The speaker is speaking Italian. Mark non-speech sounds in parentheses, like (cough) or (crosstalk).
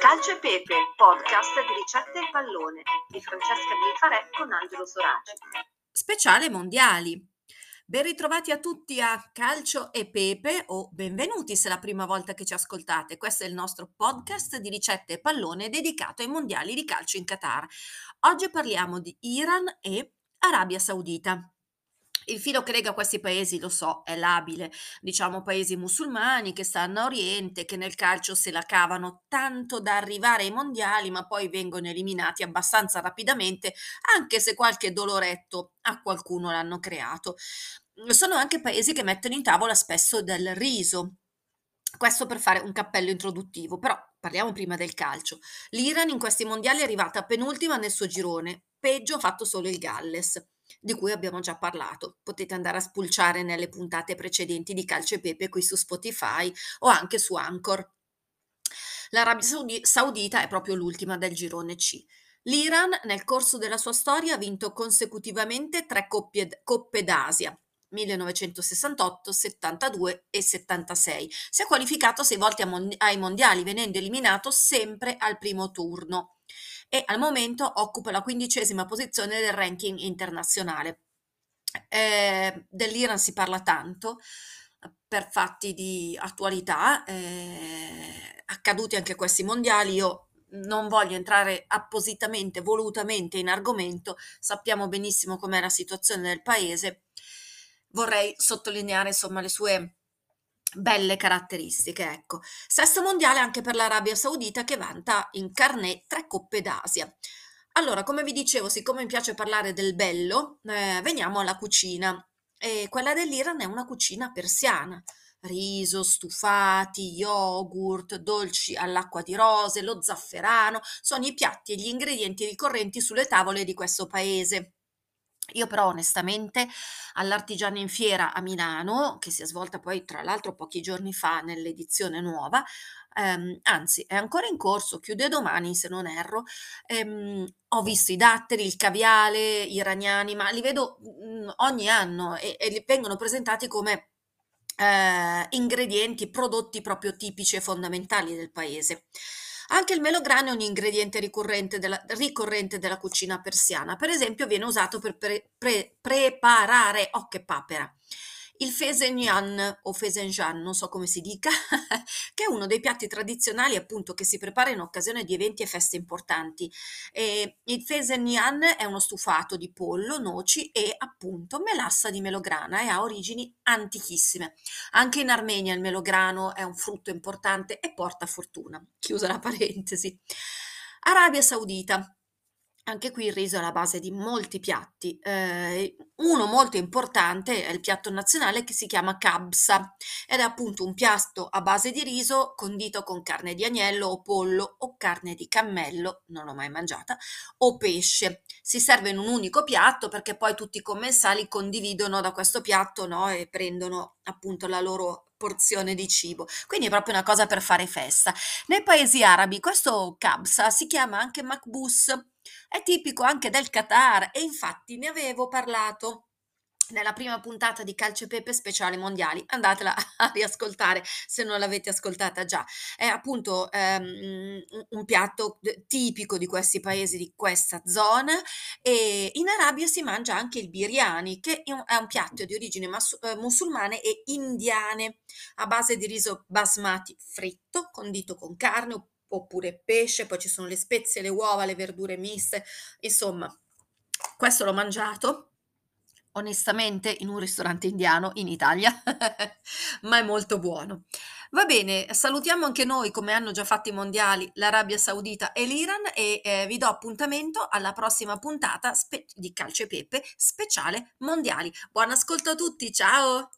Calcio e Pepe, podcast di ricette e pallone di Francesca Bifarè con Angelo Soraci. Speciale mondiali. Ben ritrovati a tutti a Calcio e Pepe o benvenuti se è la prima volta che ci ascoltate. Questo è il nostro podcast di ricette e pallone dedicato ai mondiali di calcio in Qatar. Oggi parliamo di Iran e Arabia Saudita. Il filo che lega questi paesi, lo so, è labile, diciamo paesi musulmani che stanno a Oriente, che nel calcio se la cavano tanto da arrivare ai mondiali, ma poi vengono eliminati abbastanza rapidamente, anche se qualche doloretto a qualcuno l'hanno creato. Sono anche paesi che mettono in tavola spesso del riso. Questo per fare un cappello introduttivo, però parliamo prima del calcio. L'Iran in questi mondiali è arrivata penultima nel suo girone, peggio ha fatto solo il Galles di cui abbiamo già parlato. Potete andare a spulciare nelle puntate precedenti di Calcio e Pepe qui su Spotify o anche su Anchor. L'Arabia Saudi- Saudita è proprio l'ultima del girone C. L'Iran nel corso della sua storia ha vinto consecutivamente tre coppie, coppe d'Asia, 1968, 72 e 76. Si è qualificato sei volte ai mondiali, venendo eliminato sempre al primo turno e al momento occupa la quindicesima posizione del ranking internazionale. Eh, dell'Iran si parla tanto per fatti di attualità, eh, accaduti anche questi mondiali. Io non voglio entrare appositamente, volutamente in argomento, sappiamo benissimo com'è la situazione del paese. Vorrei sottolineare insomma le sue belle caratteristiche, ecco. Sesto mondiale anche per l'Arabia Saudita che vanta in carnet tre coppe d'Asia. Allora, come vi dicevo, siccome mi piace parlare del bello, eh, veniamo alla cucina. E quella dell'Iran è una cucina persiana. Riso, stufati, yogurt, dolci all'acqua di rose, lo zafferano, sono i piatti e gli ingredienti ricorrenti sulle tavole di questo paese. Io però onestamente all'Artigiana in Fiera a Milano, che si è svolta poi tra l'altro pochi giorni fa nell'edizione nuova, ehm, anzi è ancora in corso, chiude domani se non erro, ehm, ho visto i datteri, il caviale iraniani, ma li vedo mh, mm, ogni anno e, e vengono presentati come eh, ingredienti, prodotti proprio tipici e fondamentali del paese. Anche il melograno è un ingrediente ricorrente della, ricorrente della cucina persiana. Per esempio, viene usato per pre, pre, preparare ocche papera il fesenyan o fesenjan, non so come si dica, che è uno dei piatti tradizionali appunto che si prepara in occasione di eventi e feste importanti. E il fesenyan è uno stufato di pollo, noci e appunto melassa di melograna e ha origini antichissime. Anche in Armenia il melograno è un frutto importante e porta fortuna. Chiusa la parentesi. Arabia Saudita. Anche qui il riso è alla base di molti piatti. Eh, uno molto importante è il piatto nazionale che si chiama kabsa ed è appunto un piatto a base di riso condito con carne di agnello o pollo o carne di cammello, non l'ho mai mangiata, o pesce. Si serve in un unico piatto perché poi tutti i commensali condividono da questo piatto no, e prendono appunto la loro porzione di cibo. Quindi è proprio una cosa per fare festa. Nei paesi arabi questo kabsa si chiama anche makbus è tipico anche del Qatar e infatti ne avevo parlato nella prima puntata di Calcio e Pepe speciale mondiali. Andatela (laughs) a riascoltare se non l'avete ascoltata già. È appunto ehm, un piatto tipico di questi paesi, di questa zona e in Arabia si mangia anche il biryani, che è un, piatto di origine mas- eh, musulmane e indiane a base di riso basmati fritto, condito con carne oppure pesce, poi ci sono le spezie, le uova, le verdure miste, insomma, questo l'ho mangiato onestamente in un ristorante indiano in Italia, (laughs) ma è molto buono. Va bene, salutiamo anche noi, come hanno già fatto i mondiali, l'Arabia Saudita e l'Iran e eh, vi do appuntamento alla prossima puntata spe- di e Pepe speciale mondiali. Buon ascolto a tutti, ciao!